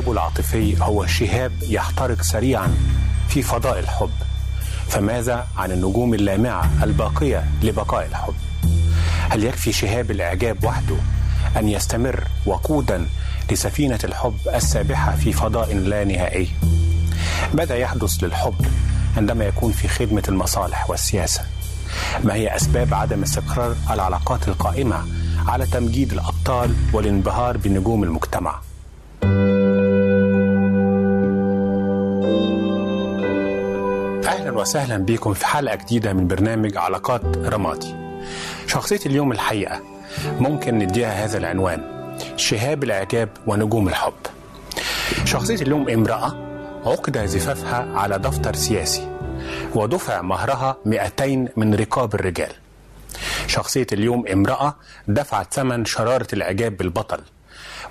الإعجاب العاطفي هو شهاب يحترق سريعا في فضاء الحب. فماذا عن النجوم اللامعة الباقية لبقاء الحب؟ هل يكفي شهاب الإعجاب وحده أن يستمر وقودا لسفينة الحب السابحة في فضاء لا نهائي؟ ماذا يحدث للحب عندما يكون في خدمة المصالح والسياسة؟ ما هي أسباب عدم استقرار العلاقات القائمة على تمجيد الأبطال والانبهار بنجوم المجتمع؟ أهلا وسهلا بكم في حلقة جديدة من برنامج علاقات رمادي. شخصية اليوم الحقيقة ممكن نديها هذا العنوان شهاب الإعجاب ونجوم الحب. شخصية اليوم امرأة عقد زفافها على دفتر سياسي ودفع مهرها 200 من رقاب الرجال. شخصية اليوم امرأة دفعت ثمن شرارة الإعجاب بالبطل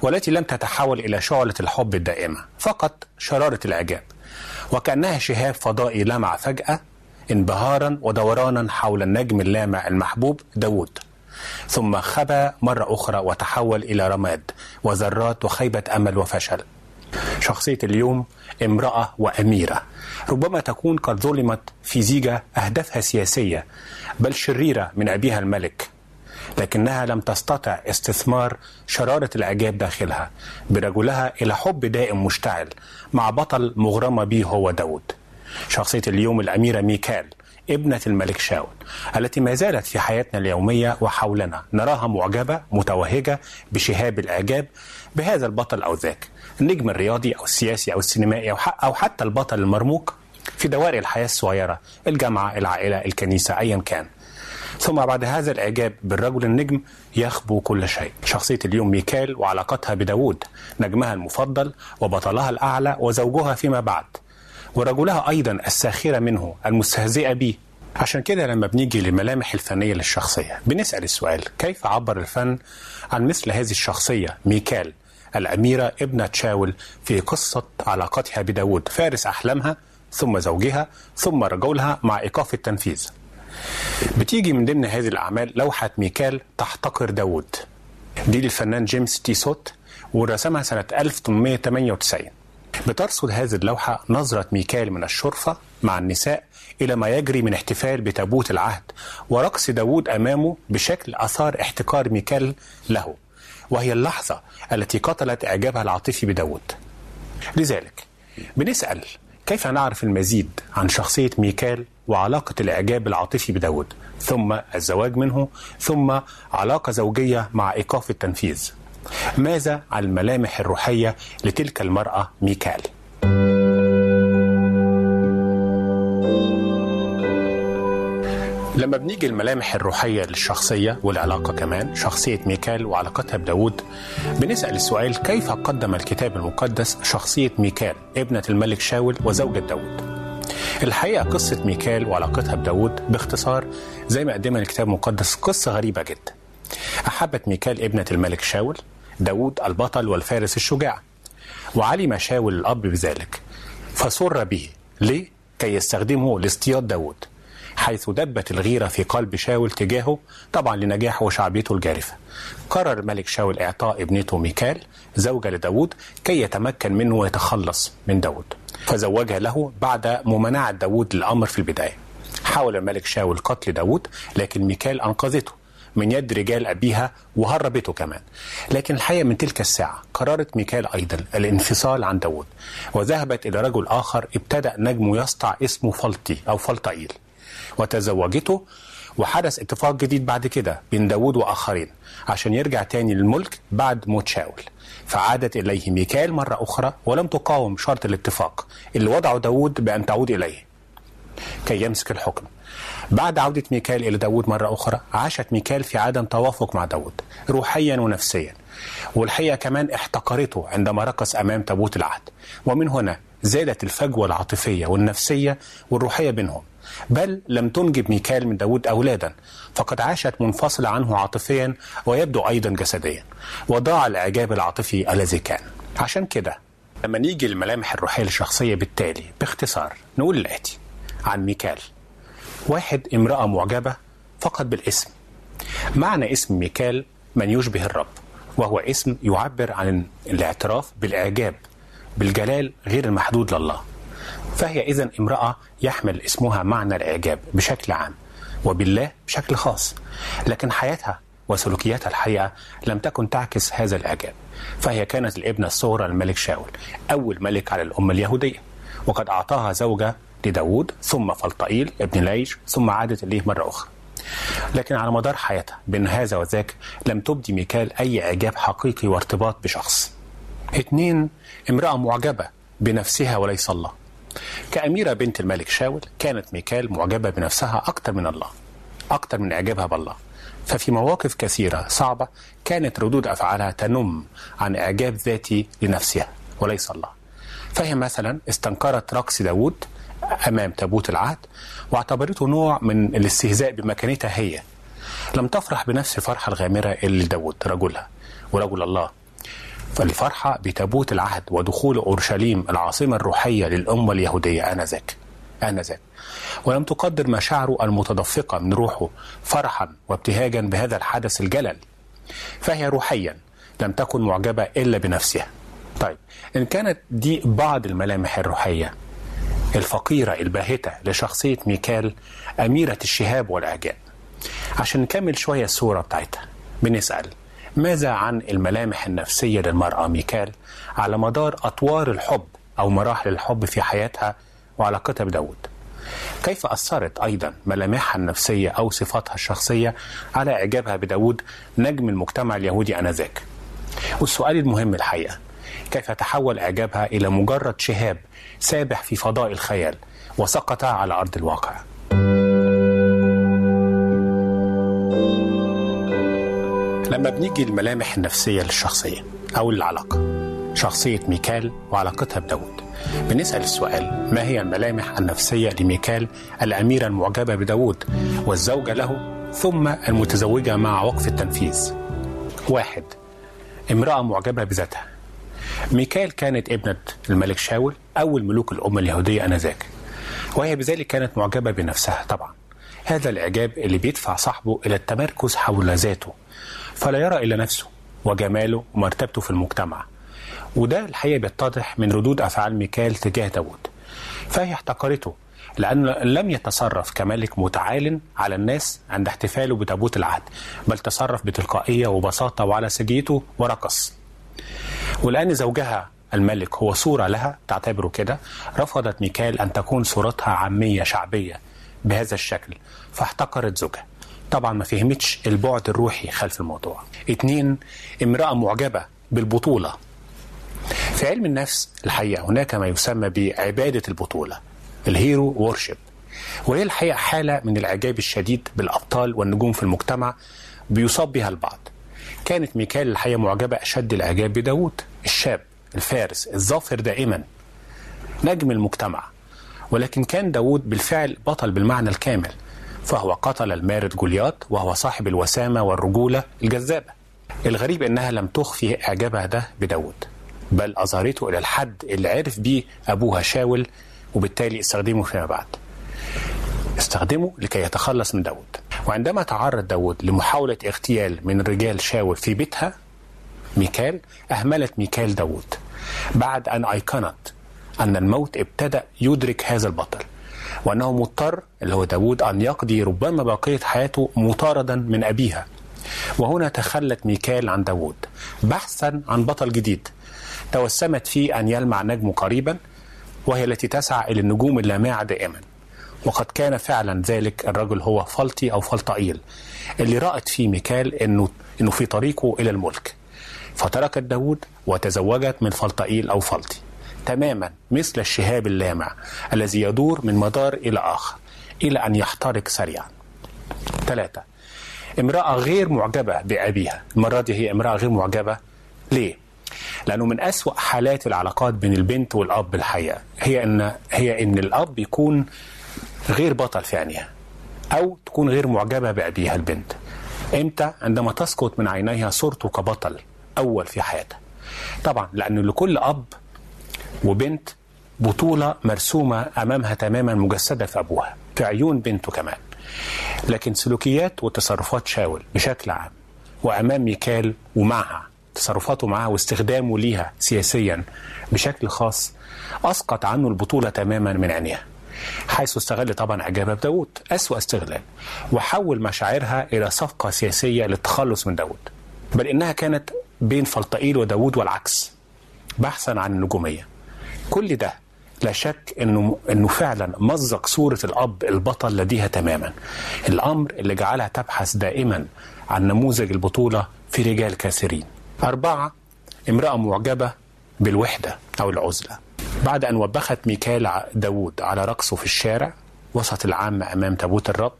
والتي لم تتحول إلى شعلة الحب الدائمة فقط شرارة الإعجاب. وكأنها شهاب فضائي لمع فجأة انبهارا ودورانا حول النجم اللامع المحبوب داوود. ظم خبى مرة أخرى وتحول إلى رماد وذرات وخيبة أمل وفشل. شخصية اليوم امرأة وأميرة. ربما تكون قد ظلمت في زيجة أهدافها سياسية بل شريرة من أبيها الملك. لكنها لم تستطع استثمار شرارة الإعجاب داخلها برجلها إلى حب دائم مشتعل مع بطل مغرمة به هو داود شخصية اليوم الأميرة ميكال ابنة الملك شاول التي ما زالت في حياتنا اليومية وحولنا. نراها معجبة متوهجة بشهاب الإعجاب بهذا البطل أو ذاك النجم الرياضي أو السياسي أو السينمائي أو حتى البطل المرموق في دوائر الحياة الصغيرة الجامعة العائلة الكنيسة أيا كان. ثم بعد هذا الإعجاب بالرجل النجم يخبو كل شيء. شخصية اليوم ميكال وعلاقتها بداود نجمها المفضل وبطلها الأعلى وزوجها فيما بعد. ورجلها أيضا الساخرة منه المستهزئة به. عشان كده لما بنيجي للملامح الفنية للشخصية بنسأل السؤال كيف عبر الفن عن مثل هذه الشخصية ميكال الأميرة ابنة شاول في قصة علاقتها بداود فارس أحلامها ثم زوجها ثم رجلها مع إيقاف التنفيذ؟ بتيجي من ضمن هذه الأعمال لوحة ميكال تحتقر داوود. دي للفنان جيمس تيسوت ورسمها سنة 1898 بترصد هذه اللوحة نظرة ميكال من الشرفة مع النساء إلى ما يجري من احتفال بتابوت العهد ورقص داوود أمامه بشكل أثار احتقار ميكال له وهي اللحظة التي قتلت إعجابها العاطفي بداوود. لذلك بنسأل كيف نعرف المزيد عن شخصية ميكال؟ وعلاقة الإعجاب العاطفي بداود ثم الزواج منه ثم علاقة زوجية مع إيقاف التنفيذ ماذا عن الملامح الروحية لتلك المرأة ميكال؟ لما بنيجي الملامح الروحية للشخصية والعلاقة كمان شخصية ميكال وعلاقتها بداود بنسأل السؤال كيف قدم الكتاب المقدس شخصية ميكال ابنة الملك شاول وزوجة داود الحقيقة قصة ميكال وعلاقتها بداود باختصار زي ما قدمها الكتاب المقدس قصة غريبة جدا. أحبت ميكال ابنة الملك شاول داود البطل والفارس الشجاع. وعلم شاول الأب بذلك. فسر به. ليه؟ كي يستخدمه لاصطياد داود حيث دبت الغيرة في قلب شاول تجاهه طبعا لنجاحه وشعبيته الجارفة. قرر الملك شاول إعطاء ابنته ميكال زوجة لداود كي يتمكن منه ويتخلص من داود فزوجها له بعد ممانعة داود للأمر في البداية. حاول الملك شاول قتل داود لكن ميكال أنقذته من يد رجال أبيها وهربته كمان. لكن الحقيقة من تلك الساعة قررت ميكال أيضا الانفصال عن داود وذهبت إلى رجل آخر ابتدأ نجمه يسطع اسمه فلطي أو فلطائيل وتزوجته وحدث اتفاق جديد بعد كده بين داود وآخرين عشان يرجع تاني للملك بعد موت شاول. فعادت إليه ميكال مرة أخرى ولم تقاوم شرط الاتفاق اللي وضعه داود بأن تعود إليه. كي يمسك الحكم. بعد عودة ميكال إلى داود مرة أخرى عاشت ميكال في عدم توافق مع داود روحيا ونفسيا. والحقيقة كمان احتقرته عندما رقص أمام تابوت العهد. ومن هنا زادت الفجوة العاطفية والنفسية والروحية بينهم بل لم تنجب ميكال من داود أولادا فقد عاشت منفصلة عنه عاطفيا ويبدو أيضا جسديا وضاع الإعجاب العاطفي الذي كان. عشان كده لما نيجي الملامح الروحية الشخصية بالتالي باختصار نقول الآتي عن ميكال. واحد امرأة معجبة فقط بالاسم. معنى اسم ميكال من يشبه الرب وهو اسم يعبر عن الاعتراف بالإعجاب بالجلال غير المحدود لله. فهي إذا امرأة يحمل اسمها معنى الإعجاب بشكل عام وبالله بشكل خاص. لكن حياتها وسلوكياتها الحقيقة لم تكن تعكس هذا الإعجاب. فهي كانت الابنة الصغرى للملك شاول أول ملك على الأمة اليهودية. وقد أعطاها زوجة لداود ثم فلطائيل ابن ليش ثم عادت إليه مرة أخرى. لكن على مدار حياتها بين هذا وذاك لم تبدي ميكال أي إعجاب حقيقي وارتباط بشخص. اثنين امرأة معجبة بنفسها وليس الله. كأميرة بنت الملك شاول كانت ميكال معجبة بنفسها أكثر من الله أكثر من إعجابها بالله. ففي مواقف كثيرة صعبة كانت ردود أفعالها تنم عن إعجاب ذاتي لنفسها وليس الله. فهي مثلا استنكرت رقص داود أمام تابوت العهد واعتبرته نوع من الاستهزاء بمكانتها هي. لم تفرح بنفس الفرحة الغامرة اللي داود رجلها ورجل الله فالفرحة بتابوت العهد ودخول أورشليم العاصمة الروحية للأمة اليهودية آنذاك. آنذاك. ولم تقدر مشاعره المتدفقة من روحه فرحا وابتهاجا بهذا الحدث الجلل. فهي روحيا لم تكن معجبة إلا بنفسها. طيب إن كانت دي بعض الملامح الروحية الفقيرة الباهتة لشخصية ميكال أميرة الشهاب والإعجاب. عشان نكمل شوية الصورة بتاعتها بنسأل ماذا عن الملامح النفسية للمرأة ميكال على مدار أطوار الحب أو مراحل الحب في حياتها وعلاقتها بداود كيف أثرت أيضا ملامحها النفسية أو صفاتها الشخصية على إعجابها بداود نجم المجتمع اليهودي آنذاك؟ والسؤال المهم الحقيقة كيف تحول إعجابها إلى مجرد شهاب سابح في فضاء الخيال وسقط على أرض الواقع؟ لما بنيجي الملامح النفسية للشخصية أو العلاقة شخصية ميكال وعلاقتها بداود. بنسأل السؤال ما هي الملامح النفسية لميكال الأميرة المعجبة بداود والزوجة له ثم المتزوجة مع وقف التنفيذ؟ واحد امرأة معجبة بذاتها. ميكال كانت ابنة الملك شاول أول ملوك الأمة اليهودية آنذاك. وهي بذلك كانت معجبة بنفسها طبعا. هذا الإعجاب اللي بيدفع صاحبه إلى التمركز حول ذاته. فلا يرى إلا نفسه وجماله ومرتبته في المجتمع. وده الحقيقة بيتضح من ردود أفعال ميكال تجاه داود فهي احتقرته لأنه لم يتصرف كملك متعال على الناس عند احتفاله بتابوت العهد بل تصرف بتلقائية وبساطة وعلى سجيته ورقص. ولأن زوجها الملك هو صورة لها تعتبره كده. رفضت ميكال أن تكون صورتها عامية شعبية بهذا الشكل فاحتقرت زوجها. طبعا ما فهمتش البعد الروحي خلف الموضوع. اتنين امرأة معجبة بالبطولة. في علم النفس الحقيقة هناك ما يسمى بعبادة البطولة ال hero worship وهي الحقيقة حالة من الإعجاب الشديد بالأبطال والنجوم في المجتمع بيصاب بها البعض. كانت ميكال الحقيقة معجبة أشد الإعجاب بداود الشاب الفارس الظافر دائما نجم المجتمع. ولكن كان داود بالفعل بطل بالمعنى الكامل. فهو قتل المارد جولياط وهو صاحب الوسامة والرجولة الجذابة. الغريب إنها لم تخفي إعجابها ده بداود بل أظهرته إلى الحد اللي عرف بيه أبوها شاول وبالتالي استخدمه فيما بعد. استخدمه لكي يتخلص من داود. وعندما تعرض داود لمحاولة اغتيال من رجال شاول في بيتها ميكال أهملت ميكال داود بعد أن أيقنت أن الموت ابتدأ يدرك هذا البطل. وأنه مضطر اللي هو داود أن يقضي ربما بقية حياته مطاردا من أبيها. وهنا تخلت ميكال عن داود بحثا عن بطل جديد. توسمت فيه أن يلمع نجمه قريبا وهي التي تسعى إلى النجوم اللامعة دائما. وقد كان فعلا ذلك الرجل هو فلطي أو فلطائيل اللي رأت فيه ميكال أنه, إنه في طريقه إلى الملك. فتركت داود وتزوجت من فلطائيل أو فلطي تماما مثل الشهاب اللامع الذي يدور من مدار إلى آخر إلى أن يحترق سريعا. ثلاثة امرأة غير معجبة بأبيها. المرة دي هي امرأة غير معجبة. ليه؟ لأنه من أسوأ حالات العلاقات بين البنت والأب الحقيقة. هي أن هي أن الأب يكون غير بطل في عينيها أو تكون غير معجبة بأبيها البنت. إمتى؟ عندما تسقط من عينيها صورته كبطل أول في حياتها. طبعا لأن لكل أب وبنت بطولة مرسومة أمامها تماما مجسدة في أبوها في عيون بنته كمان. لكن سلوكيات وتصرفات شاول بشكل عام وأمام ميكال ومعها تصرفاته معها واستخدامه ليها سياسيا بشكل خاص أسقط عنه البطولة تماما من عينيها حيث استغل طبعا إعجابها بداود أسوأ استغلال وحول مشاعرها إلى صفقة سياسية للتخلص من داود بل إنها كانت بين فلطائيل وداود والعكس بحثا عن النجومية. كل ده لا شك إنه إنه فعلا مزق صورة الأب البطل لديها تماما. الأمر اللي جعلها تبحث دائما عن نموذج البطولة في رجال كثيرين. أربعة امرأة معجبة بالوحدة أو العزلة. بعد أن وبخت ميكال داوود على رقصه في الشارع وسط العامه أمام تابوت الرب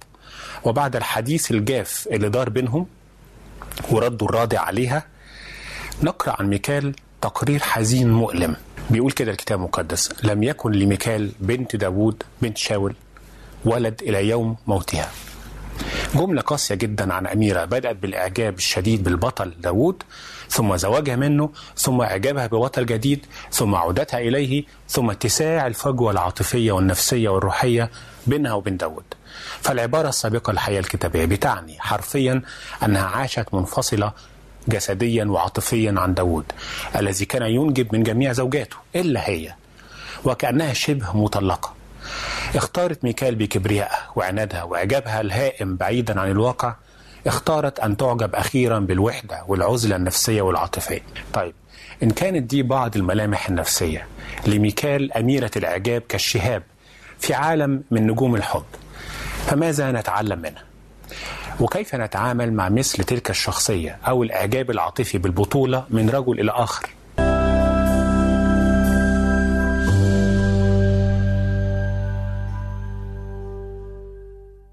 وبعد الحديث الجاف اللي دار بينهم ورده الراضي عليها نقرأ عن ميكال تقرير حزين مؤلم. بيقول كده الكتاب المقدس لم يكن لميكال بنت داوود بنت شاول ولد إلى يوم موتها. جملة قاسية جدا عن أميرة بدأت بالإعجاب الشديد بالبطل داوود ثم زواجها منه ثم إعجابها ببطل جديد ثم عودتها إليه ثم اتساع الفجوة العاطفية والنفسية والروحية بينها وبين داوود. فالعبارة السابقة الحياة الكتابية بتعني حرفيا أنها عاشت منفصلة جسديا وعاطفيا عن داود الذي كان ينجب من جميع زوجاته إلا هي وكأنها شبه مطلقة اختارت ميكال بكبريائها وعنادها وإعجابها الهائم بعيدا عن الواقع اختارت أن تعجب أخيرا بالوحدة والعزلة النفسية والعاطفية طيب إن كانت دي بعض الملامح النفسية لميكال أميرة الإعجاب كالشهاب في عالم من نجوم الحب فماذا نتعلم منها؟ وكيف نتعامل مع مثل تلك الشخصية أو الإعجاب العاطفي بالبطولة من رجل إلى آخر؟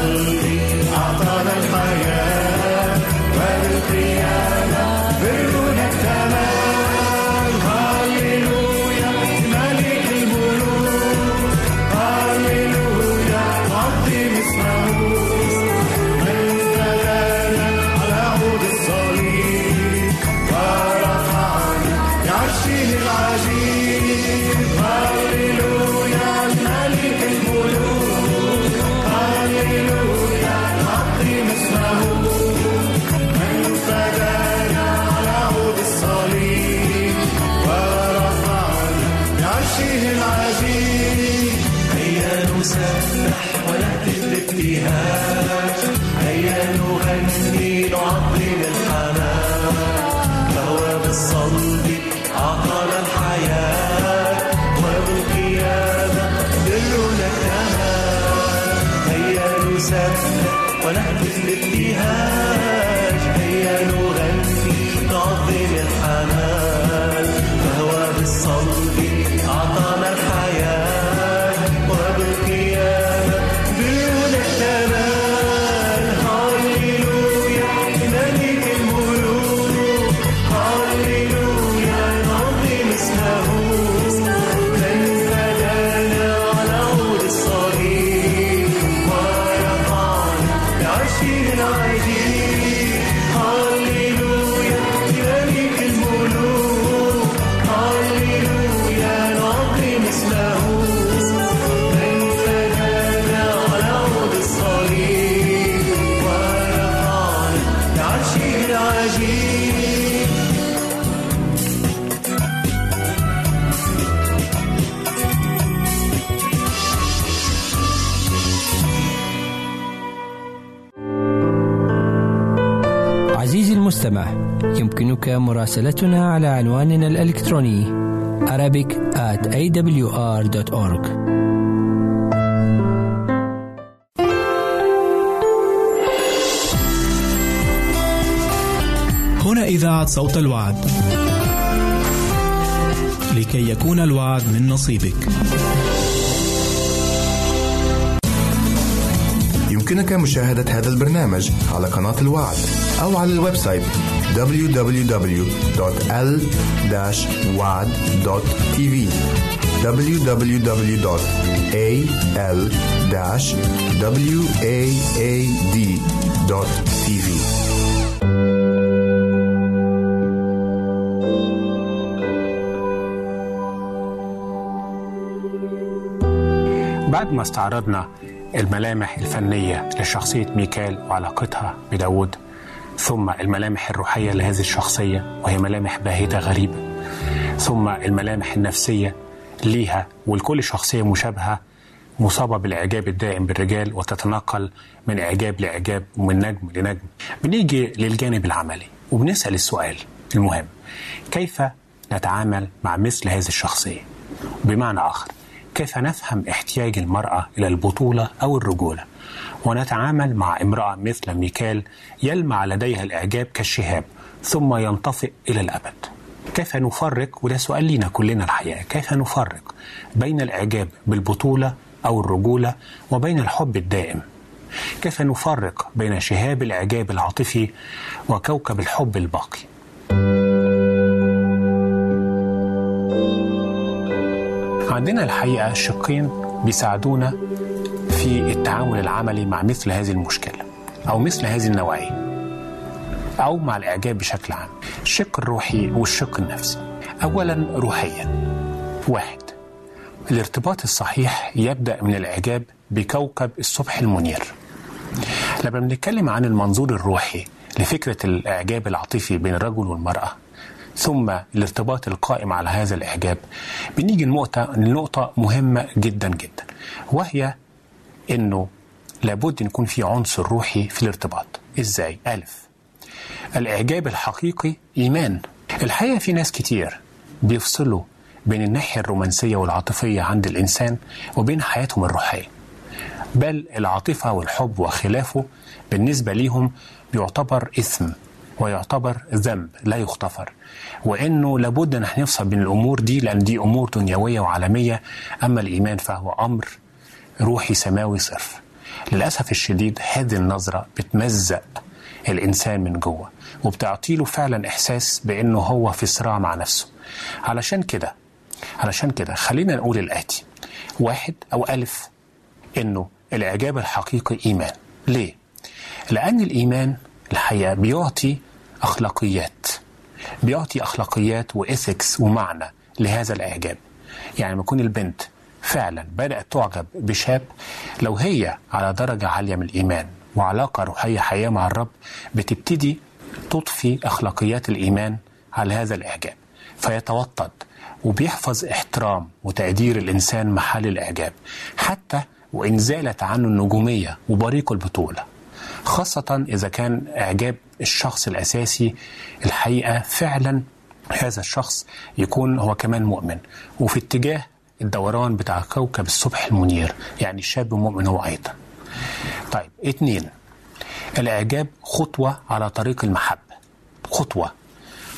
فهو عزيزي المستمع يمكنك مراسلتنا على عنواننا الإلكتروني Arabic at awr.org هنا إذاعة صوت الوعد. لكي يكون الوعد من نصيبك. يمكنك مشاهدة هذا البرنامج على قناة الوعد أو على ال website www.l-wad.tv www.al-waad.tv بعد ما استعرضنا الملامح الفنية لشخصية ميكال وعلاقتها بداود ثم الملامح الروحية لهذه الشخصية وهي ملامح باهتة غريبة ثم الملامح النفسية ليها ولكل شخصية مشابهة مصابة بالإعجاب الدائم بالرجال وتتنقل من إعجاب لإعجاب ومن نجم لنجم. بنيجي للجانب العملي وبنسأل السؤال المهم كيف نتعامل مع مثل هذه الشخصية؟ بمعنى آخر كيف نفهم احتياج المرأة إلى البطولة أو الرجولة؟ ونتعامل مع امرأة مثل ميكال يلمع لديها الإعجاب كالشهاب ثم ينطفئ إلى الأبد. كيف نفرق؟ وده سؤال لينا كلنا الحقيقة. كيف نفرق بين الإعجاب بالبطولة أو الرجولة وبين الحب الدائم؟ كيف نفرق بين شهاب الإعجاب العاطفي وكوكب الحب الباقي؟ عندنا الحقيقة شقين بيساعدونا في التعامل العملي مع مثل هذه المشكلة أو مثل هذه النوعية أو مع الإعجاب بشكل عام. الشق الروحي والشق النفسي. أولا روحيا. واحد. الارتباط الصحيح يبدأ من الإعجاب بكوكب الصبح المنير. لما بنتكلم عن المنظور الروحي لفكرة الإعجاب العاطفي بين الرجل والمرأة ثم الارتباط القائم على هذا الإعجاب. بنيجي لنقطة لنقطة مهمة جدا جدا وهي إنه لابد يكون في عنصر روحي في الارتباط. إزاي؟ ألف. الإعجاب الحقيقي إيمان. الحقيقة في ناس كتير بيفصلوا بين الناحية الرومانسية والعاطفية عند الإنسان وبين حياتهم الروحية. بل العاطفة والحب وخلافه بالنسبة ليهم بيعتبر إثم. ويعتبر ذنب لا يغتفر. وإنه لابد أن نفصل بين الأمور دي لأن دي أمور دنيوية وعالمية. أما الإيمان فهو أمر روحي سماوي صرف. للأسف الشديد هذه النظرة بتمزق الإنسان من جوه وبتعطيله فعلا إحساس بأنه هو في صراع مع نفسه. علشان كده علشان كده خلينا نقول الآتي. واحد أو ألف إنه الإعجاب الحقيقي إيمان. ليه؟ لأن الإيمان الحقيقة بيعطي أخلاقيات. بيعطي أخلاقيات وايثكس ومعنى لهذا الإعجاب. يعني لما يكون البنت فعلا بدأت تعجب بشاب لو هي على درجة عالية من الإيمان وعلاقة روحية حية مع الرب بتبتدي تضفي أخلاقيات الإيمان على هذا الإعجاب. فيتوطد وبيحفظ احترام وتقدير الإنسان محل الإعجاب. حتى وإن زالت عنه النجومية وبريق البطولة. خاصة إذا كان إعجاب الشخص الأساسي الحقيقة فعلا هذا الشخص يكون هو كمان مؤمن. وفي اتجاه الدوران بتاع كوكب الصبح المنير يعني شاب مؤمن هو أيضا. طيب اتنين الإعجاب خطوة على طريق المحبة. خطوة.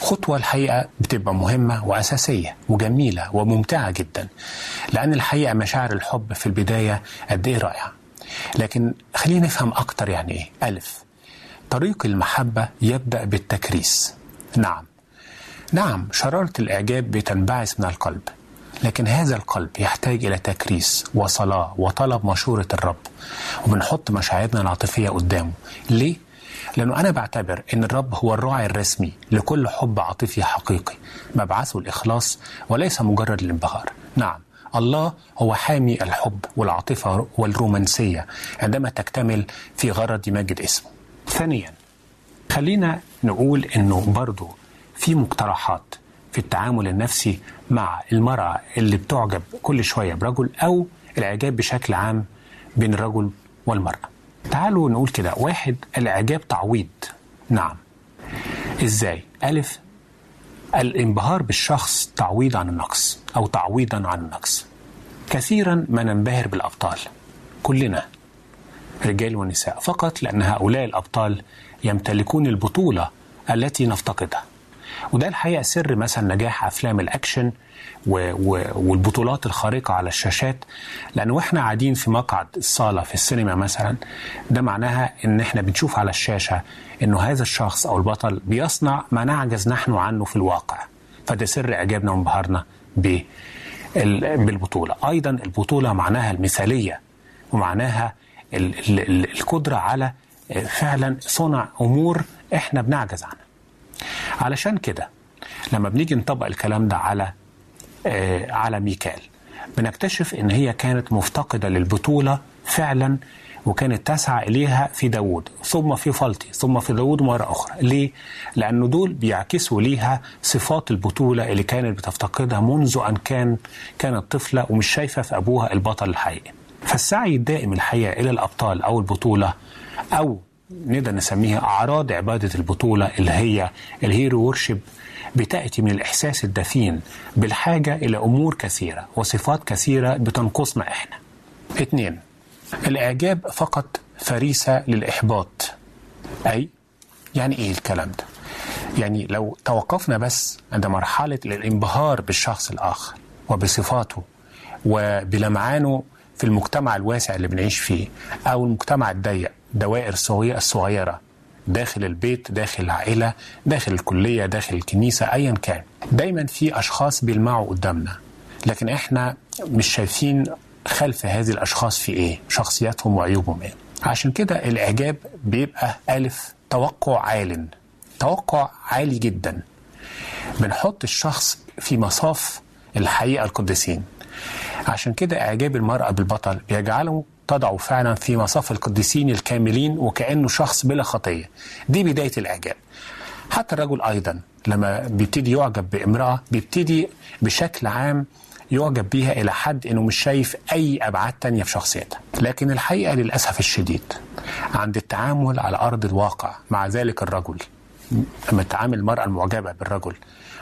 خطوة الحقيقة بتبقى مهمة وأساسية وجميلة وممتعة جدا لأن الحقيقة مشاعر الحب في البداية قد إيه رائعة. لكن خلينا نفهم أكتر يعني إيه. ألف طريق المحبة يبدأ بالتكريس. نعم. نعم شرارة الإعجاب بتنبعث من القلب لكن هذا القلب يحتاج إلى تكريس وصلاة وطلب مشورة الرب وبنحط مشاعرنا العاطفية قدامه. ليه؟ لأنه أنا بعتبر أن الرب هو الراعي الرسمي لكل حب عاطفي حقيقي. مبعثه الإخلاص وليس مجرد الانبهار. نعم الله هو حامي الحب والعاطفة والرومانسية عندما تكتمل في غرض يمجد اسمه. ثانيا خلينا نقول أنه برضو في مقترحات في التعامل النفسي مع المرأة اللي بتعجب كل شوية برجل أو الإعجاب بشكل عام بين الرجل والمرأة. تعالوا نقول كده واحد الإعجاب تعويض. نعم. إزاي؟ ألف الانبهار بالشخص تعويض عن النقص أو تعويضا عن النقص. كثيرا ما ننبهر بالأبطال كلنا. رجال ونساء فقط لأن هؤلاء الأبطال يمتلكون البطولة التي نفتقدها. وده الحقيقة سر مثلا نجاح أفلام الأكشن و و والبطولات الخارقة على الشاشات. لأن وإحنا قاعدين في مقعد الصالة في السينما مثلا ده معناها إن إحنا بنشوف على الشاشة إنه هذا الشخص أو البطل بيصنع ما نعجز نحن عنه في الواقع. فده سر إعجابنا وانبهارنا بالبطولة. أيضا البطولة معناها المثالية ومعناها القدرة على فعلا صنع أمور إحنا بنعجز عنها. علشان كده لما بنيجي نطبق الكلام ده على آه على ميكال بنكتشف إن هي كانت مفتقدة للبطولة فعلا وكانت تسعى إليها في داوود ثم في فلطي ثم في داوود مره أخرى. ليه؟ لأنه دول بيعكسوا ليها صفات البطولة اللي كانت بتفتقدها منذ أن كان كانت طفلة ومش شايفة في أبوها البطل الحقيقي. فالسعي الدائم الحقيقة إلى الأبطال أو البطولة أو نقدر نسميها أعراض عبادة البطولة اللي هي ال hero worship بتأتي من الإحساس الدفين بالحاجة إلى أمور كثيرة وصفات كثيرة بتنقصنا إحنا. اثنين الإعجاب فقط فريسة للإحباط. أي يعني إيه الكلام ده؟ يعني لو توقفنا بس عند مرحلة الانبهار بالشخص الآخر وبصفاته وبلمعانه في المجتمع الواسع اللي بنعيش فيه أو المجتمع الضيق دوائر الصغيرة الصغيرة. داخل البيت داخل العائلة داخل الكلية داخل الكنيسة أيا كان. دايما في أشخاص بيلمعوا قدامنا. لكن إحنا مش شايفين خلف هذه الأشخاص في إيه شخصياتهم وعيوبهم إيه. عشان كده الإعجاب بيبقى ألف توقع عال. توقع عالي جدا. بنحط الشخص في مصاف الحقيقة القديسين. عشان كده إعجاب المرأة بالبطل بيجعله تضع فعلا في مصاف القديسين الكاملين وكأنه شخص بلا خطية. دي بداية الإعجاب. حتى الرجل أيضا لما بيبتدي يعجب بامرأة بيبتدي بشكل عام يعجب بيها إلى حد إنه مش شايف أي أبعاد تانية في شخصيتها. لكن الحقيقة للأسف الشديد عند التعامل على أرض الواقع مع ذلك الرجل لما تعامل المرأة المعجبة بالرجل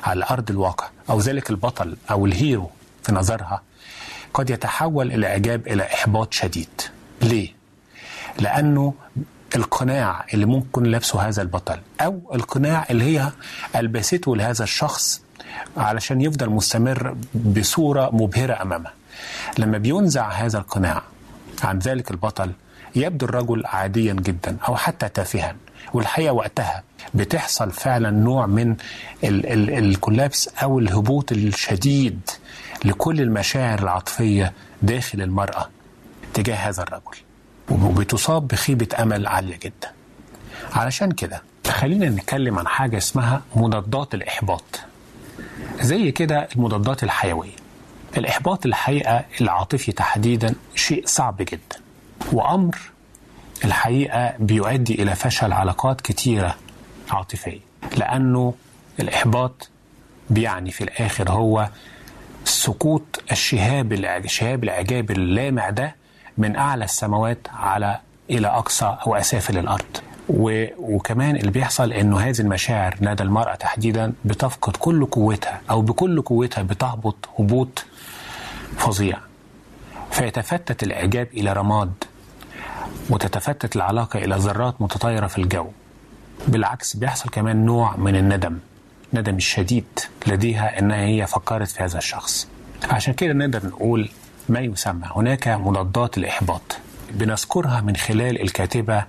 على أرض الواقع أو ذلك البطل أو الهيرو في نظرها قد يتحول الإعجاب إلى إحباط شديد. ليه؟ لأنه القناع اللي ممكن لابسه هذا البطل أو القناع اللي هي ألبسته لهذا الشخص علشان يفضل مستمر بصورة مبهرة أمامه لما بينزع هذا القناع عن ذلك البطل يبدو الرجل عاديا جدا أو حتى تافها. والحقيقة وقتها بتحصل فعلا نوع من ال- ال- الكولابس أو الهبوط الشديد لكل المشاعر العاطفية داخل المرأة تجاه هذا الرجل وبتصاب بخيبة أمل عالية جدا. علشان كده خلينا نتكلم عن حاجة اسمها مضادات الإحباط. زي كده المضادات الحيوية. الإحباط الحقيقة العاطفي تحديدا شيء صعب جدا وأمر الحقيقة بيؤدي إلى فشل علاقات كتيرة عاطفية لأنه الإحباط بيعني في الآخر هو سقوط الشهاب الإعج- شهاب الإعجاب اللامع ده من أعلى السماوات على إلى أقصى أو أسافل الأرض و... وكمان اللي بيحصل إنه هذه المشاعر لدى المرأة تحديدا بتفقد كل قوتها أو بكل قوتها بتهبط هبوط فظيع. فيتفتت الإعجاب إلى رماد وتتفتت العلاقة إلى ذرات متطايرة في الجو. بالعكس بيحصل كمان نوع من الندم. ندم الشديد لديها إنها هي فكرت في هذا الشخص. عشان كده نقدر نقول ما يسمى هناك مضادات الإحباط. بنذكرها من خلال الكاتبة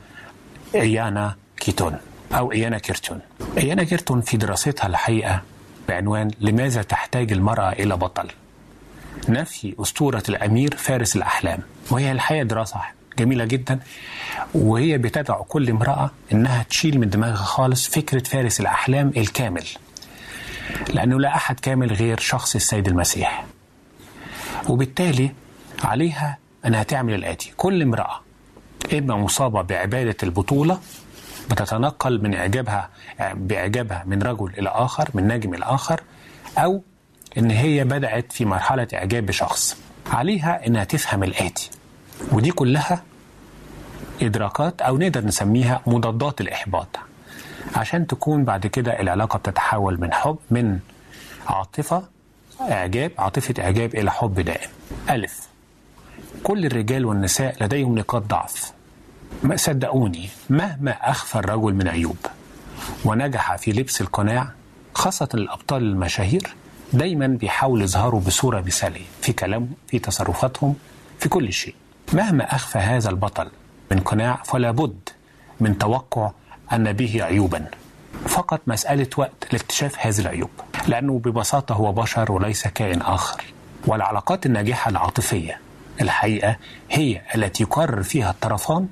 إيانا كيتون أو إيانا كيرتون. إيانا كيرتون في دراستها الحقيقة بعنوان لماذا تحتاج المرأة إلى بطل؟ نفي أسطورة الأمير فارس الأحلام. وهي الحقيقة دراسة جميلة جدا. وهي بتدعو كل امرأة إنها تشيل من دماغها خالص فكرة فارس الأحلام الكامل. لأنه لا أحد كامل غير شخص السيد المسيح. وبالتالي عليها أنها تعمل الآتي. كل امرأة إما مصابة بعبادة البطولة بتتنقل من إعجابها بإعجابها من رجل إلى آخر من نجم إلى آخر أو إن هي بدأت في مرحلة إعجاب بشخص. عليها إنها تفهم الآتي. ودي كلها إدراكات أو نقدر نسميها مضادات الإحباط. عشان تكون بعد كده العلاقة بتتحول من حب من عاطفة إعجاب عاطفة إعجاب إلى حب دائم. ألف. كل الرجال والنساء لديهم نقاط ضعف. صدقوني مهما أخفى الرجل من عيوب ونجح في لبس القناع خاصة الأبطال المشاهير دايما بيحاولوا يظهروا بصورة مثالية في كلامهم في تصرفاتهم في كل شيء. مهما أخفى هذا البطل من قناع فلا بد من توقع ان به عيوبا. فقط مسألة وقت لاكتشاف هذه العيوب لأنه ببساطة هو بشر وليس كائن آخر. والعلاقات الناجحة العاطفية الحقيقة هي التي يقرر فيها الطرفان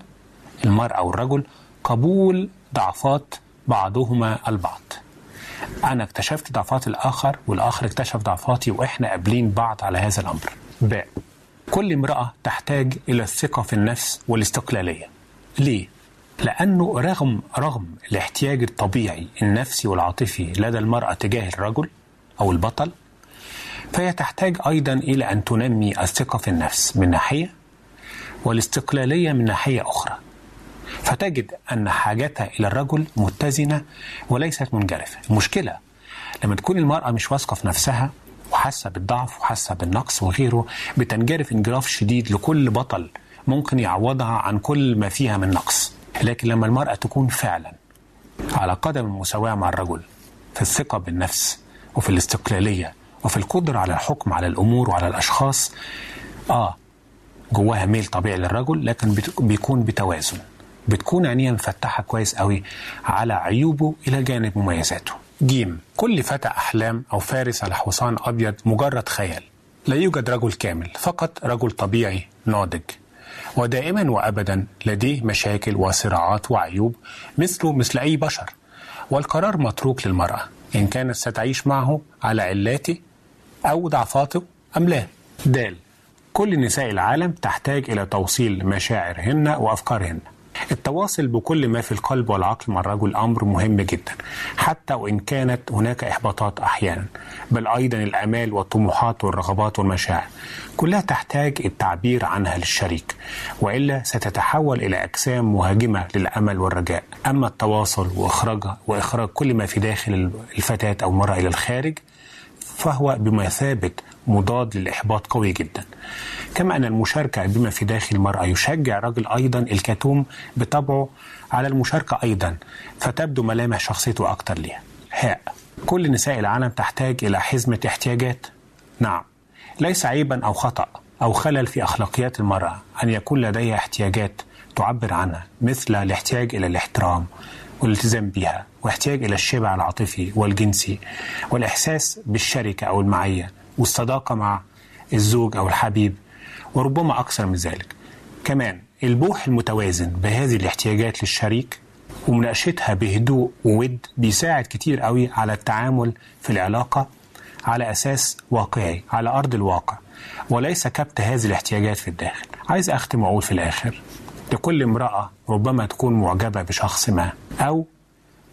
المراه والرجل قبول ضعفات بعضهما البعض. أنا اكتشفت ضعفات الآخر والآخر اكتشف ضعفاتي وإحنا قابلين بعض على هذا الأمر. باء كل امرأة تحتاج إلى الثقة في النفس والاستقلالية. ليه؟ لأنه رغم رغم الاحتياج الطبيعي النفسي والعاطفي لدى المرأة تجاه الرجل أو البطل فهي تحتاج أيضا إلى أن تنمي الثقة في النفس من ناحية والاستقلالية من ناحية أخرى. فتجد أن حاجتها إلى الرجل متزنة وليست منجرفة. المشكلة لما تكون المرأة مش واثقة في نفسها وحاسة بالضعف وحاسة بالنقص وغيره بتنجرف انجراف شديد لكل بطل ممكن يعوضها عن كل ما فيها من نقص. لكن لما المرأة تكون فعلا على قدم المساواة مع الرجل في الثقة بالنفس وفي الاستقلالية وفي القدرة على الحكم على الأمور وعلى الأشخاص آه جواها ميل طبيعي للرجل لكن بيكون بتوازن. بتكون عينيها مفتحة كويس قوي على عيوبه إلى جانب مميزاته. جيم كل فتى أحلام أو فارس على حصان أبيض مجرد خيال. لا يوجد رجل كامل فقط رجل طبيعي ناضج. ودائما وأبدا لديه مشاكل وصراعات وعيوب مثله مثل أي بشر والقرار متروك للمرأة إن كانت ستعيش معه على علاته أو ضعفاته أم لا. دال كل نساء العالم تحتاج إلى توصيل مشاعرهن وأفكارهن. التواصل بكل ما في القلب والعقل مع الرجل أمر مهم جدا حتى وإن كانت هناك إحباطات أحيانا بل أيضا الآمال والطموحات والرغبات والمشاعر. كلها تحتاج التعبير عنها للشريك وإلا ستتحول إلى أجسام مهاجمة للأمل والرجاء. أما التواصل وإخراجها وإخراج كل ما في داخل الفتاة أو المرأة إلى الخارج فهو بمثابة مضاد للإحباط قوي جدا. كما أن المشاركة بما في داخل المرأة يشجع الرجل أيضا الكتوم بطبعه على المشاركة أيضا فتبدو ملامح شخصيته أكتر ليها. هاء كل نساء العالم تحتاج إلى حزمة احتياجات؟ نعم. ليس عيبا أو خطأ أو خلل في أخلاقيات المرأة أن يكون لديها احتياجات تعبر عنها مثل الاحتياج إلى الاحترام والالتزام بها واحتياج إلى الشبع العاطفي والجنسي والإحساس بالشركة أو المعية. والصداقة مع الزوج أو الحبيب وربما أكثر من ذلك. كمان البوح المتوازن بهذه الاحتياجات للشريك ومناقشتها بهدوء وود بيساعد كتير قوي على التعامل في العلاقة على أساس واقعي على أرض الواقع. وليس كبت هذه الاحتياجات في الداخل. عايز أختم وأقول في الآخر لكل امرأة ربما تكون معجبة بشخص ما أو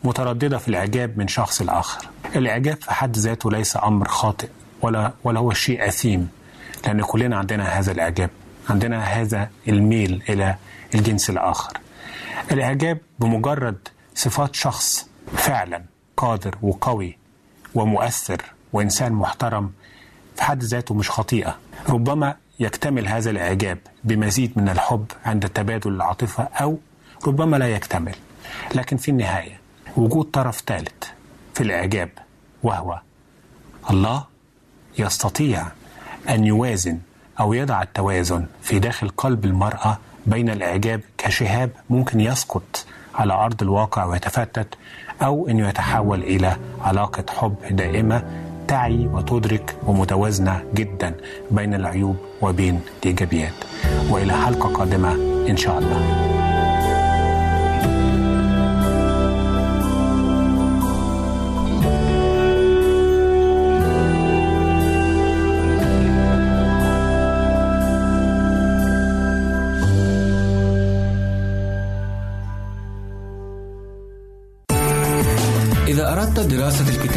مترددة في الإعجاب من شخص الآخر. الإعجاب في حد ذاته ليس أمر خاطئ. ولا, ولا هو شيء أثيم لأن كلنا عندنا هذا الإعجاب عندنا هذا الميل إلى الجنس الآخر. الإعجاب بمجرد صفات شخص فعلا قادر وقوي ومؤثر وإنسان محترم في حد ذاته مش خطيئة. ربما يكتمل هذا الإعجاب بمزيد من الحب عند تبادل العاطفة أو ربما لا يكتمل لكن في النهاية وجود طرف ثالث في الإعجاب وهو الله. يستطيع أن يوازن أو يضع التوازن في داخل قلب المرأة بين الإعجاب كشهاب ممكن يسقط على أرض الواقع ويتفتت أو أنه يتحول إلى علاقة حب دائمة تعي وتدرك ومتوازنة جدا بين العيوب وبين الإيجابيات. وإلى حلقة قادمة إن شاء الله.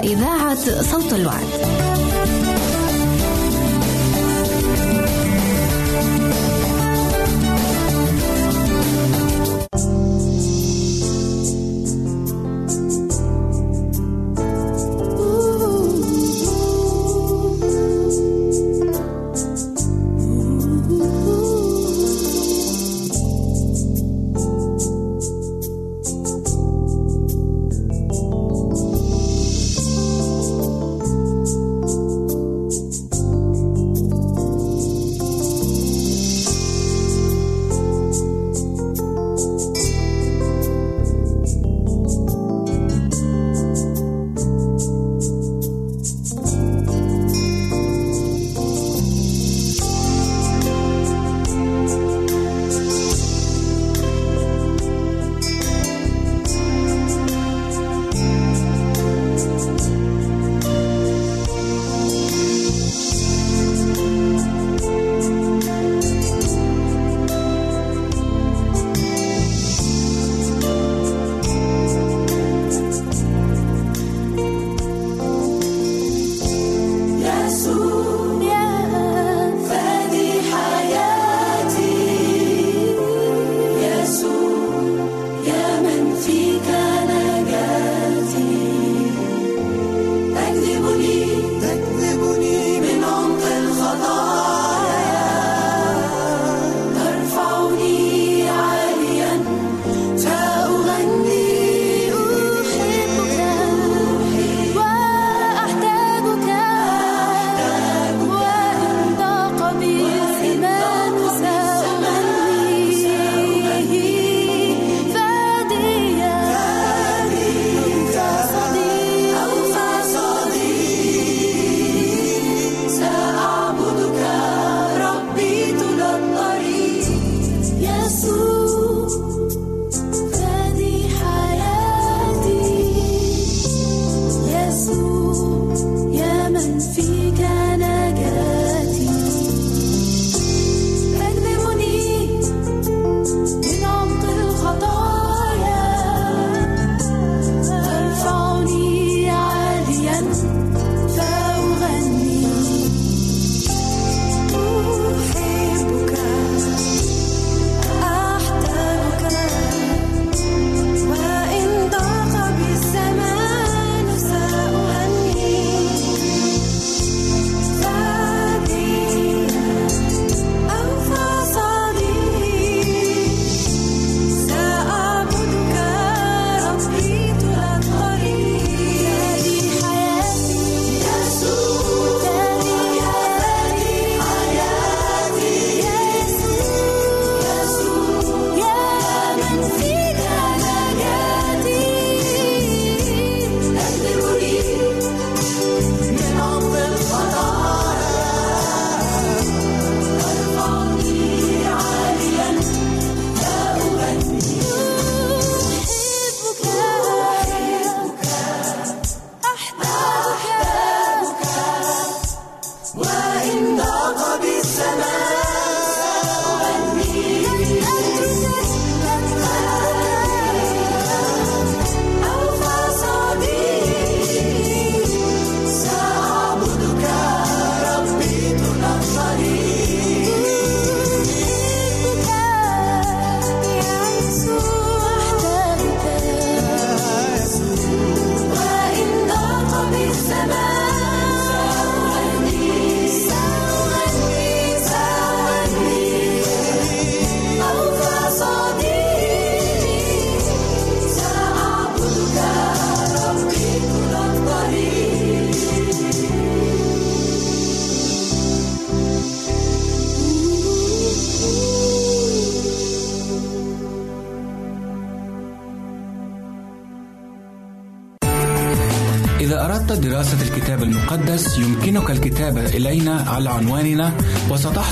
إذاعة صوت الوعد.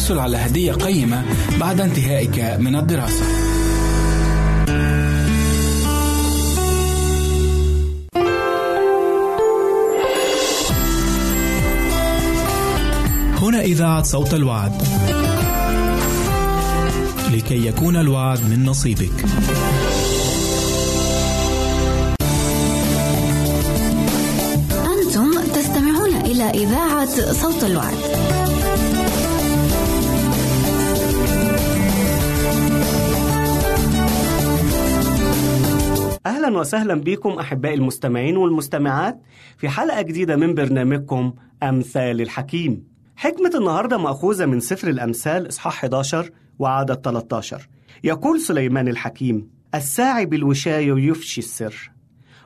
وستحصل على هدية قيمة بعد انتهائك من الدراسة. هنا إذاعة صوت الوعد. لكي يكون الوعد من نصيبك. أنتم تستمعون إلى إذاعة صوت الوعد. أهلا وسهلا بكم أحبائي المستمعين والمستمعات في حلقة جديدة من برنامجكم أمثال الحكيم. حكمة النهاردة مأخوذة من سفر الأمثال إصحاح 11 وعدد 13 يقول سليمان الحكيم الساعي بالوشاية يفشي السر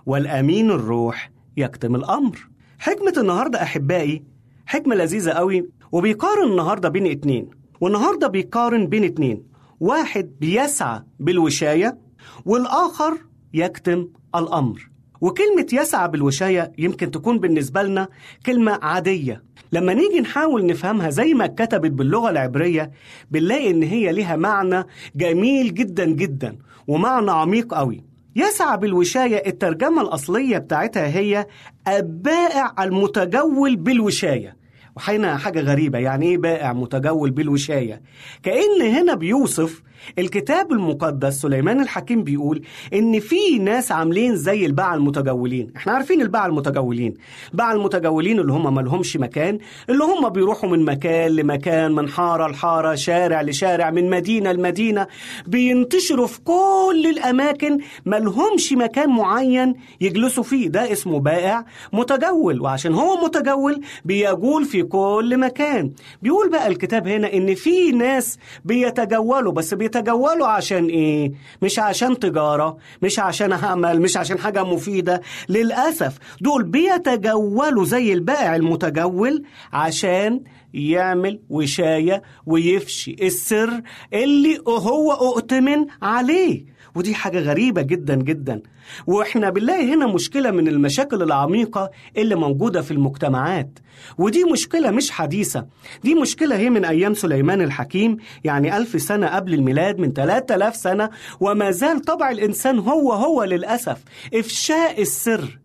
والأمين الروح يكتم الأمر. حكمة النهاردة أحبائي حكمة لذيذة قوي وبيقارن النهاردة بين اتنين. والنهاردة بيقارن بين اتنين. واحد بيسعى بالوشاية والآخر يكتم الأمر. وكلمة يسعى بالوشاية يمكن تكون بالنسبة لنا كلمة عادية. لما نيجي نحاول نفهمها زي ما اتكتبت باللغة العبرية بنلاقي إن هي ليها معنى جميل جدا جدا ومعنى عميق قوي. يسعى بالوشاية الترجمة الأصلية بتاعتها هي البائع المتجول بالوشاية. وحين حاجة غريبة يعني إيه بائع متجول بالوشاية؟ كأن هنا بيوصف الكتاب المقدس سليمان الحكيم بيقول إن في ناس عاملين زي الباعة المتجولين. إحنا عارفين الباعة المتجولين. الباعة المتجولين اللي هم ملهمش مكان اللي هم بيروحوا من مكان لمكان من حارة لحارة شارع لشارع من مدينة لمدينة بينتشروا في كل الأماكن ملهمش مكان معين يجلسوا فيه. ده اسمه بائع متجول. وعشان هو متجول بيجول في كل مكان. بيقول بقى الكتاب هنا إن في ناس بيتجولوا بس بيتجولوا عشان إيه؟ مش عشان تجارة مش عشان عمل مش عشان حاجة مفيدة. للأسف دول بيتجولوا زي البائع المتجول عشان يعمل وشاية ويفشي السر اللي هو أؤتمن عليه. ودي حاجة غريبة جدا جدا. وإحنا بنلاقي هنا مشكلة من المشاكل العميقة اللي موجودة في المجتمعات. ودي مشكلة مش حديثة. دي مشكلة هي من أيام سليمان الحكيم يعني ألف سنة قبل الميلاد من 3000 سنة. وما زال طبع الإنسان هو هو للأسف إفشاء السر.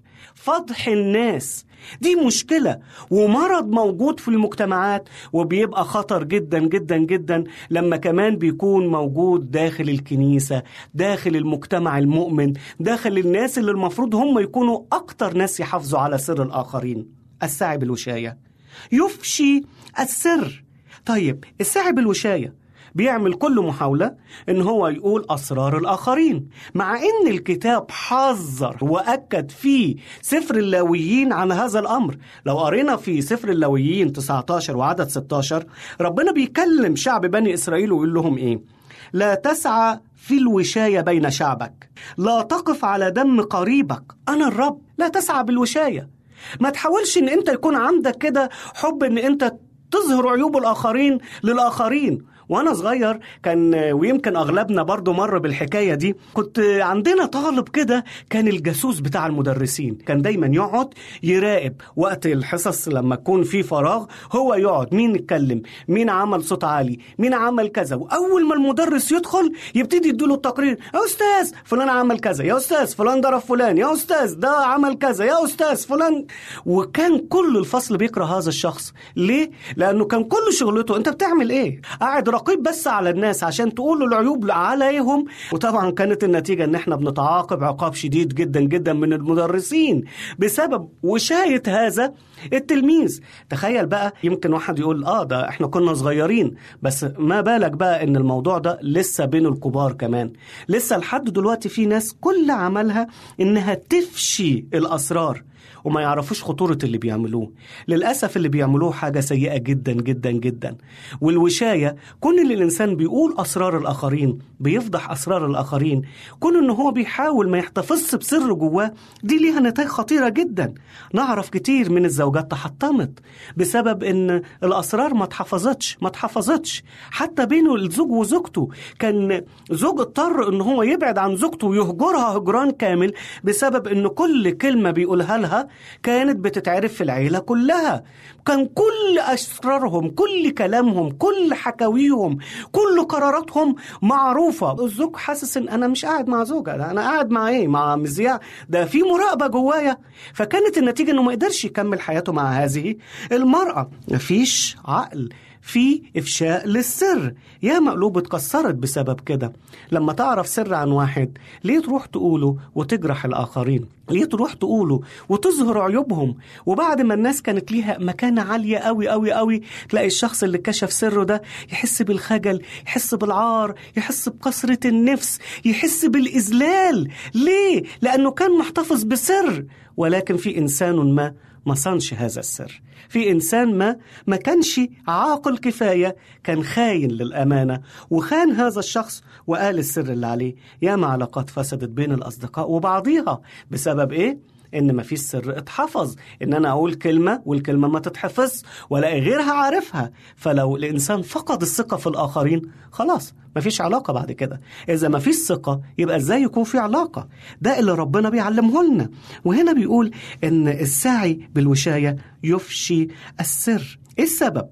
فضح الناس. دي مشكلة ومرض موجود في المجتمعات وبيبقى خطر جدا جدا جدا لما كمان بيكون موجود داخل الكنيسة داخل المجتمع المؤمن داخل الناس اللي المفروض هم يكونوا أكتر ناس يحافظوا على سر الآخرين. الساعي بالوشاية. يفشي السر. طيب الساعي بالوشاية بيعمل كل محاولة إن هو يقول أسرار الآخرين مع إن الكتاب حذر وأكد في سفر اللاويين عن هذا الأمر. لو قرينا في سفر اللاويين 19 وعدد 16 ربنا بيكلم شعب بني إسرائيل ويقول لهم إيه؟ لا تسعى في الوشاية بين شعبك. لا تقف على دم قريبك. أنا الرب لا تسعى بالوشاية. ما تحاولش إن أنت يكون عندك كده حب إن أنت تظهر عيوب الآخرين للآخرين. وأنا صغير كان ويمكن اغلبنا برضو مر بالحكاية دي كنت عندنا طالب كده كان الجاسوس بتاع المدرسين. كان دايما يقعد يراقب وقت الحصص لما يكون في فراغ هو يقعد مين يتكلم مين عمل صوت عالي مين عمل كذا. وأول ما المدرس يدخل يبتدي يديله التقرير يا أستاذ فلان عمل كذا يا أستاذ فلان ضرب فلان يا أستاذ ده عمل كذا يا أستاذ فلان. وكان كل الفصل بيكره هذا الشخص. ليه؟ لأنه كان كل شغلته أنت بتعمل إيه؟ قاعد رقيب بس على الناس عشان تقول العيوب عليهم. وطبعا كانت النتيجة إن إحنا بنتعاقب عقاب شديد جدا جدا من المدرسين بسبب وشاية هذا التلميذ. تخيل بقى يمكن واحد يقول آه ده إحنا كنا صغيرين. بس ما بالك بقى إن الموضوع ده لسه بين الكبار كمان. لسه لحد دلوقتي في ناس كل عملها إنها تفشي الأسرار. وما يعرفوش خطورة اللي بيعملوه. للأسف اللي بيعملوه حاجة سيئة جدا جدا جدا. والوشاية كون اللي الإنسان بيقول أسرار الآخرين بيفضح أسرار الآخرين كون إن هو بيحاول ما يحتفظش بسر جواه دي ليها نتائج خطيرة جدا. نعرف كتير من الزوجات تحطمت بسبب إن الأسرار ما اتحفظتش ما اتحفظتش. حتى بينه الزوج وزوجته كان زوج اضطر إن هو يبعد عن زوجته ويهجرها هجران كامل بسبب إن كل كلمة بيقولها لها كانت بتتعرف في العيلة كلها. كان كل أسرارهم كل كلامهم كل حكاويهم كل قراراتهم معروفة. الزوج حاسس إن أنا مش قاعد مع زوجة. أنا قاعد مع إيه؟ مع مذياع. ده في مراقبة جوايا. فكانت النتيجة إنه ما يقدرش يكمل حياته مع هذه المرأة. مفيش عقل. في إفشاء للسر. يا مقلوب اتكسرت بسبب كده. لما تعرف سر عن واحد ليه تروح تقوله وتجرح الآخرين؟ ليه تروح تقوله وتظهر عيوبهم؟ وبعد ما الناس كانت ليها مكانة عالية قوي قوي قوي تلاقي الشخص اللي كشف سره ده يحس بالخجل يحس بالعار يحس بكسرة النفس يحس بالإذلال. ليه؟ لأنه كان محتفظ بسر. ولكن في إنسان ما ما صانش هذا السر. في إنسان ما ما كانش عاقل كفاية كان خاين للأمانة. وخان هذا الشخص وقال السر اللي عليه ياما علاقات فسدت بين الأصدقاء وبعضيها. بسبب إيه؟ إن مفيش سر اتحفظ. إن أنا أقول كلمة والكلمة ما تتحفظ ولا غيرها عارفها. فلو الإنسان فقد الثقة في الآخرين خلاص مفيش علاقة بعد كده. إذا مفيش ثقة يبقى إزاي يكون في علاقة؟ ده اللي ربنا بيعلمه لنا. وهنا بيقول إن الساعي بالوشاية يفشي السر. إيه السبب؟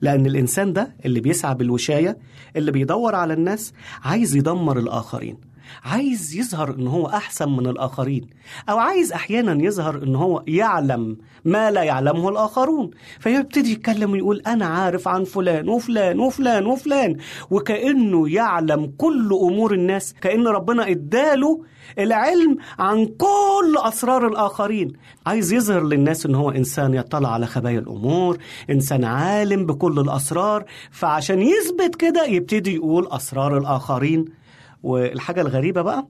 لأن الإنسان ده اللي بيسعى بالوشاية اللي بيدور على الناس عايز يدمر الآخرين. عايز يظهر إن هو أحسن من الآخرين أو عايز أحيانا يظهر إن هو يعلم ما لا يعلمه الآخرون. فيبتدي يتكلم ويقول أنا عارف عن فلان وفلان وفلان وفلان وكأنه يعلم كل أمور الناس كأن ربنا إداله العلم عن كل أسرار الآخرين. عايز يظهر للناس إن هو إنسان يطلع على خبايا الأمور إنسان عالم بكل الأسرار. فعشان يثبت كده يبتدي يقول أسرار الآخرين. والحاجة الغريبة بقى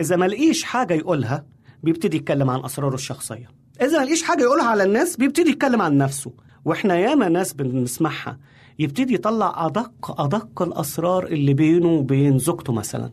إذا ما لقيش حاجة يقولها بيبتدي يتكلم عن أسراره الشخصية. إذا ما لقيش حاجة يقولها على الناس بيبتدي يتكلم عن نفسه. وإحنا ياما ناس بنسمعها يبتدي يطلع أدق أدق الأسرار اللي بينه وبين زوجته مثلا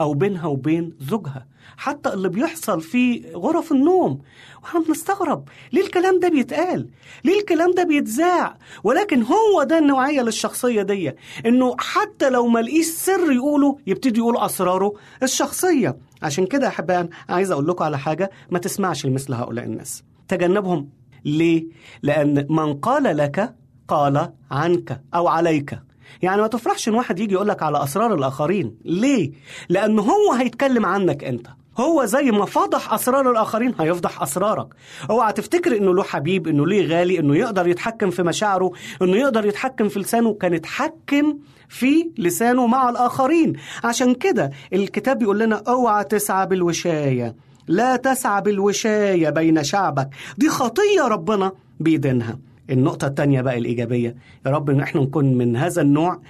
أو بينها وبين زوجها. حتى اللي بيحصل في غرف النوم. وإحنا بنستغرب ليه الكلام ده بيتقال؟ ليه الكلام ده بيتذاع؟ ولكن هو ده النوعية للشخصية دي إنه حتى لو ما لقيش سر يقوله يبتدي يقول أسراره الشخصية. عشان كده يا احبائي عايز أقول لكم على حاجة ما تسمعش لمثل هؤلاء الناس. تجنبهم. ليه؟ لأن من قال لك قال عنك أو عليك. يعني ما تفرحش إن واحد يجي يقول لك على أسرار الآخرين. ليه؟ لأن هو هيتكلم عنك أنت. هو زي ما فضح أسرار الآخرين هيفضح أسرارك. اوعى تفتكر إنه له حبيب إنه ليه غالي إنه يقدر يتحكم في مشاعره إنه يقدر يتحكم في لسانه كان اتحكم في لسانه مع الآخرين. عشان كده الكتاب بيقول لنا اوعى تسعى بالوشاية. لا تسعى بالوشاية بين شعبك. دي خطية ربنا بيدينها. النقطة التانية بقى الإيجابية. يا رب إن إحنا نكون من هذا النوع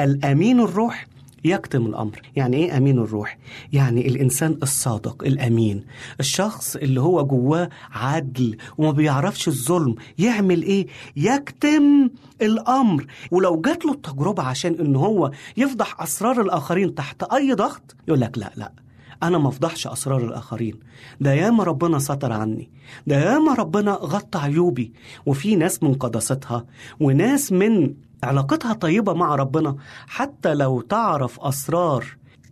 الأمين الروح يكتم الأمر. يعني إيه أمين الروح؟ يعني الإنسان الصادق الأمين. الشخص اللي هو جواه عدل وما بيعرفش الظلم يعمل إيه؟ يكتم الأمر. ولو جات له التجربة عشان إن هو يفضح أسرار الآخرين تحت أي ضغط يقول لك لا لا. أنا ما أفضحش أسرار الآخرين. ده ياما ربنا ستر عني. ده ياما ربنا غطى عيوبي. وفي ناس من قداستها وناس من علاقتها طيبة مع ربنا حتى لو تعرف أسرار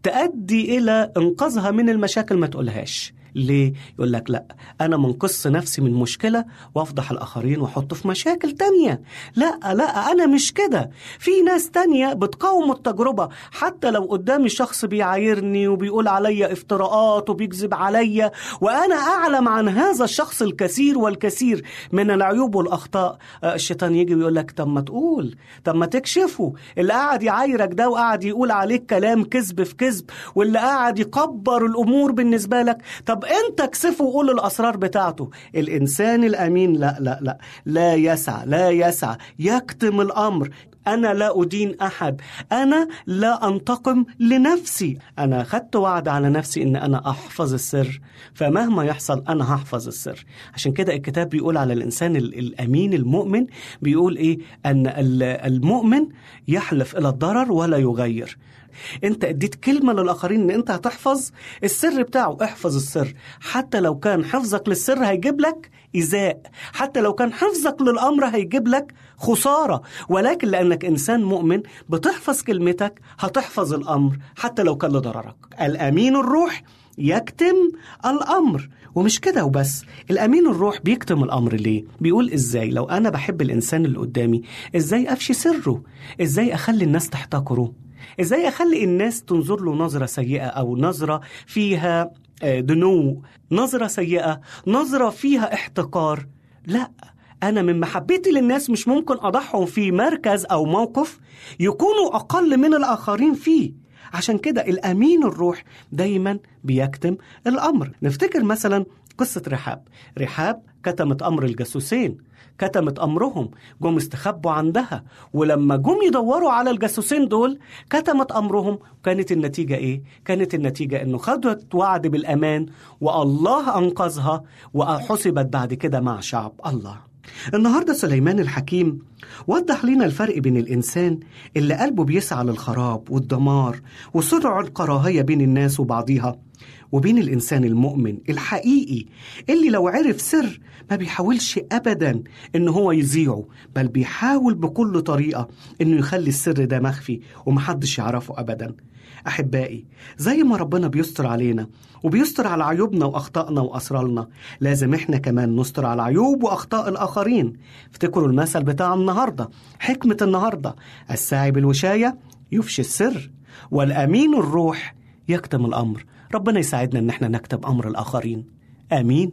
تؤدي إلى إنقاذها من المشاكل ما تقولهاش. ليه؟ يقول لك لا أنا منقص نفسي من مشكلة وأفضح الآخرين وأحطه في مشاكل تانية. لا لا أنا مش كده. في ناس تانية بتقاوم التجربة حتى لو قدامي شخص بيعايرني وبيقول عليا افتراءات وبيكذب عليا وأنا أعلم عن هذا الشخص الكثير والكثير من العيوب والأخطاء. آه، الشيطان يجي ويقول لك طب ما تقول طب ما تكشفه. اللي قاعد يعايرك ده وقاعد يقول عليك كلام كذب في كذب واللي قاعد يكبر الأمور بالنسبة لك طب انت اكسفه وقول الأسرار بتاعته. الإنسان الأمين لا لا لا. لا يسعى لا يسعى يكتم الأمر. أنا لا أدين أحد. أنا لا أنتقم لنفسي. أنا أخدت وعد على نفسي أن أنا أحفظ السر. فمهما يحصل أنا هحفظ السر. عشان كده الكتاب بيقول على الإنسان ال- الأمين المؤمن بيقول إيه؟ أن ال- المؤمن يحلف إلى الضرر ولا يغير. أنت اديت كلمة للآخرين إن أنت هتحفظ السر بتاعه. احفظ السر. حتى لو كان حفظك للسر هيجيب لك إيذاء. حتى لو كان حفظك للأمر هيجيب لك خسارة. ولكن لأنك إنسان مؤمن بتحفظ كلمتك هتحفظ الأمر حتى لو كان لضررك. الأمين الروح يكتم الأمر. ومش كده وبس. الأمين الروح بيكتم الأمر ليه؟ بيقول إزاي؟ لو أنا بحب الإنسان اللي قدامي إزاي أفشي سره؟ إزاي أخلي الناس تحتقره؟ إزاي أخلي الناس تنظر له نظرة سيئة أو نظرة فيها آه، دنو؟ نظرة سيئة نظرة فيها احتقار؟ لا. أنا من محبتي للناس مش ممكن اضعهم في مركز أو موقف يكونوا أقل من الآخرين فيه. عشان كده الأمين الروح دايما بيكتم الأمر. نفتكر مثلا قصة رحاب. رحاب كتمت أمر الجاسوسين. كتمت أمرهم. جم استخبوا عندها. ولما جم يدوروا على الجاسوسين دول كتمت أمرهم. كانت النتيجة إيه؟ كانت النتيجة إنه خدت وعد بالأمان والله أنقذها وحسبت بعد كده مع شعب الله. النهارده سليمان الحكيم وضح لنا الفرق بين الإنسان اللي قلبه بيسعى للخراب والدمار وسرع الكراهية بين الناس وبعضيها وبين الإنسان المؤمن الحقيقي اللي لو عرف سر ما بيحاولش ابدا إن هو يذيعه بل بيحاول بكل طريقة إنه يخلي السر ده مخفي ومحدش يعرفه ابدا. أحبائي زي ما ربنا بيستر علينا وبيستر على عيوبنا وأخطائنا وأسرارنا لازم إحنا كمان نستر على عيوب وأخطاء الآخرين. افتكروا المثل بتاع النهارده حكمة النهارده الساعي بالوشاية يفشي السر والأمين الروح يكتم الأمر. ربنا يساعدنا إن إحنا نكتب أمر الآخرين. آمين.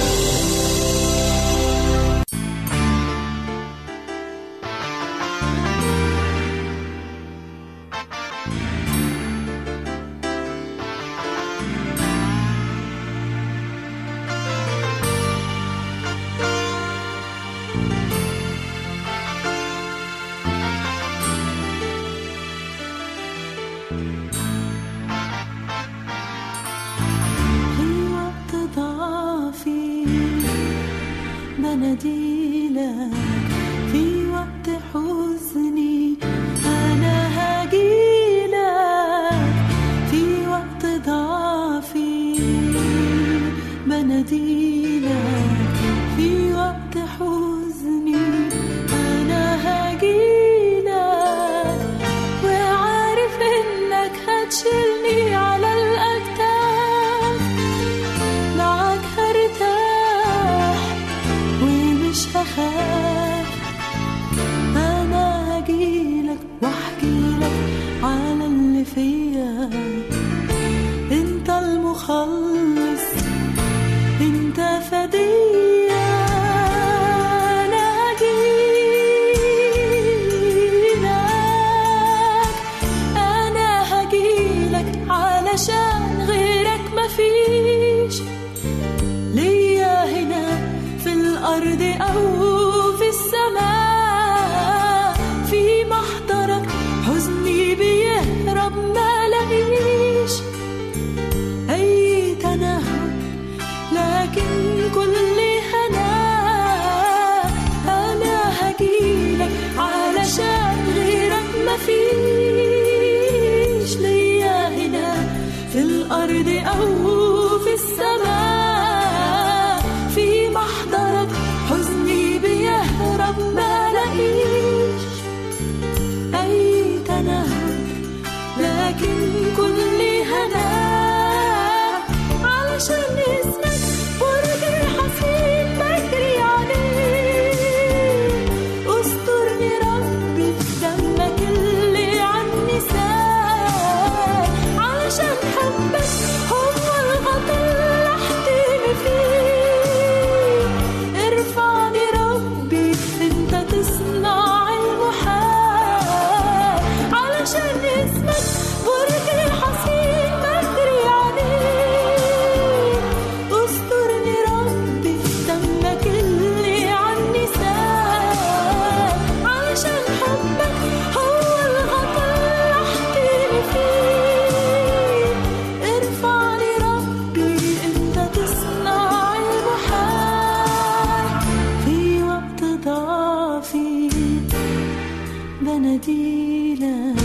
بناديلك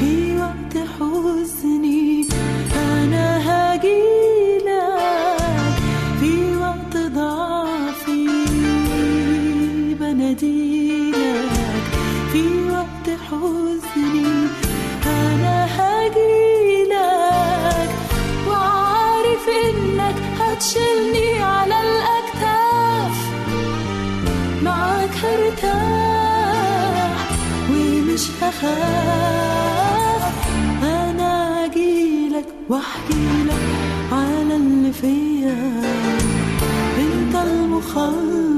هي أخاف. أنا أجيلك وأحكيلك على اللي فيا. أنت المخلص.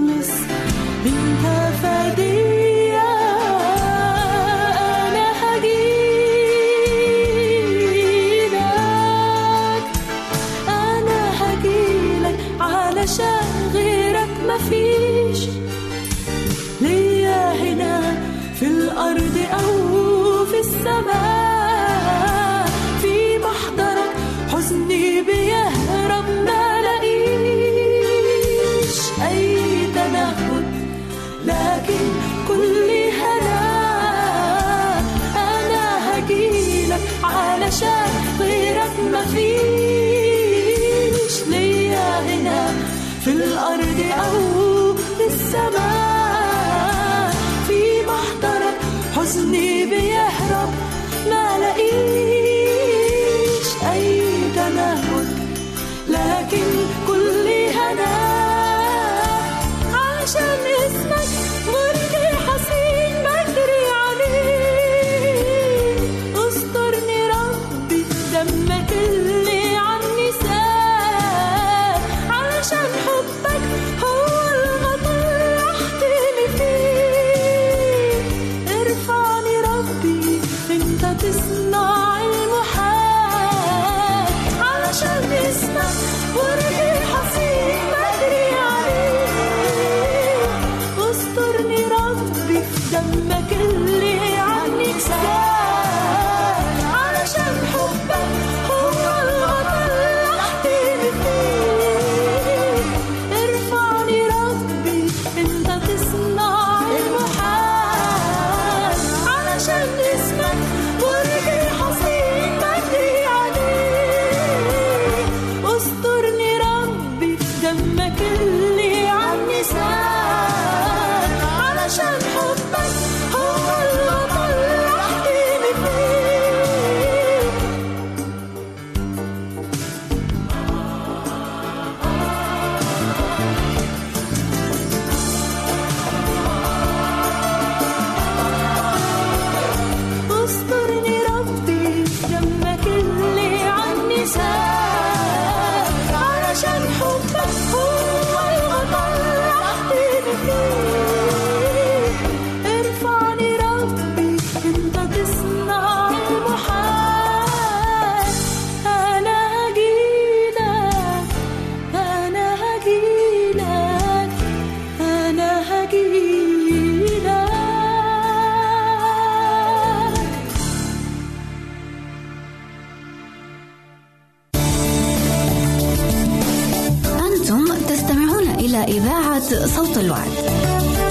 Toluán.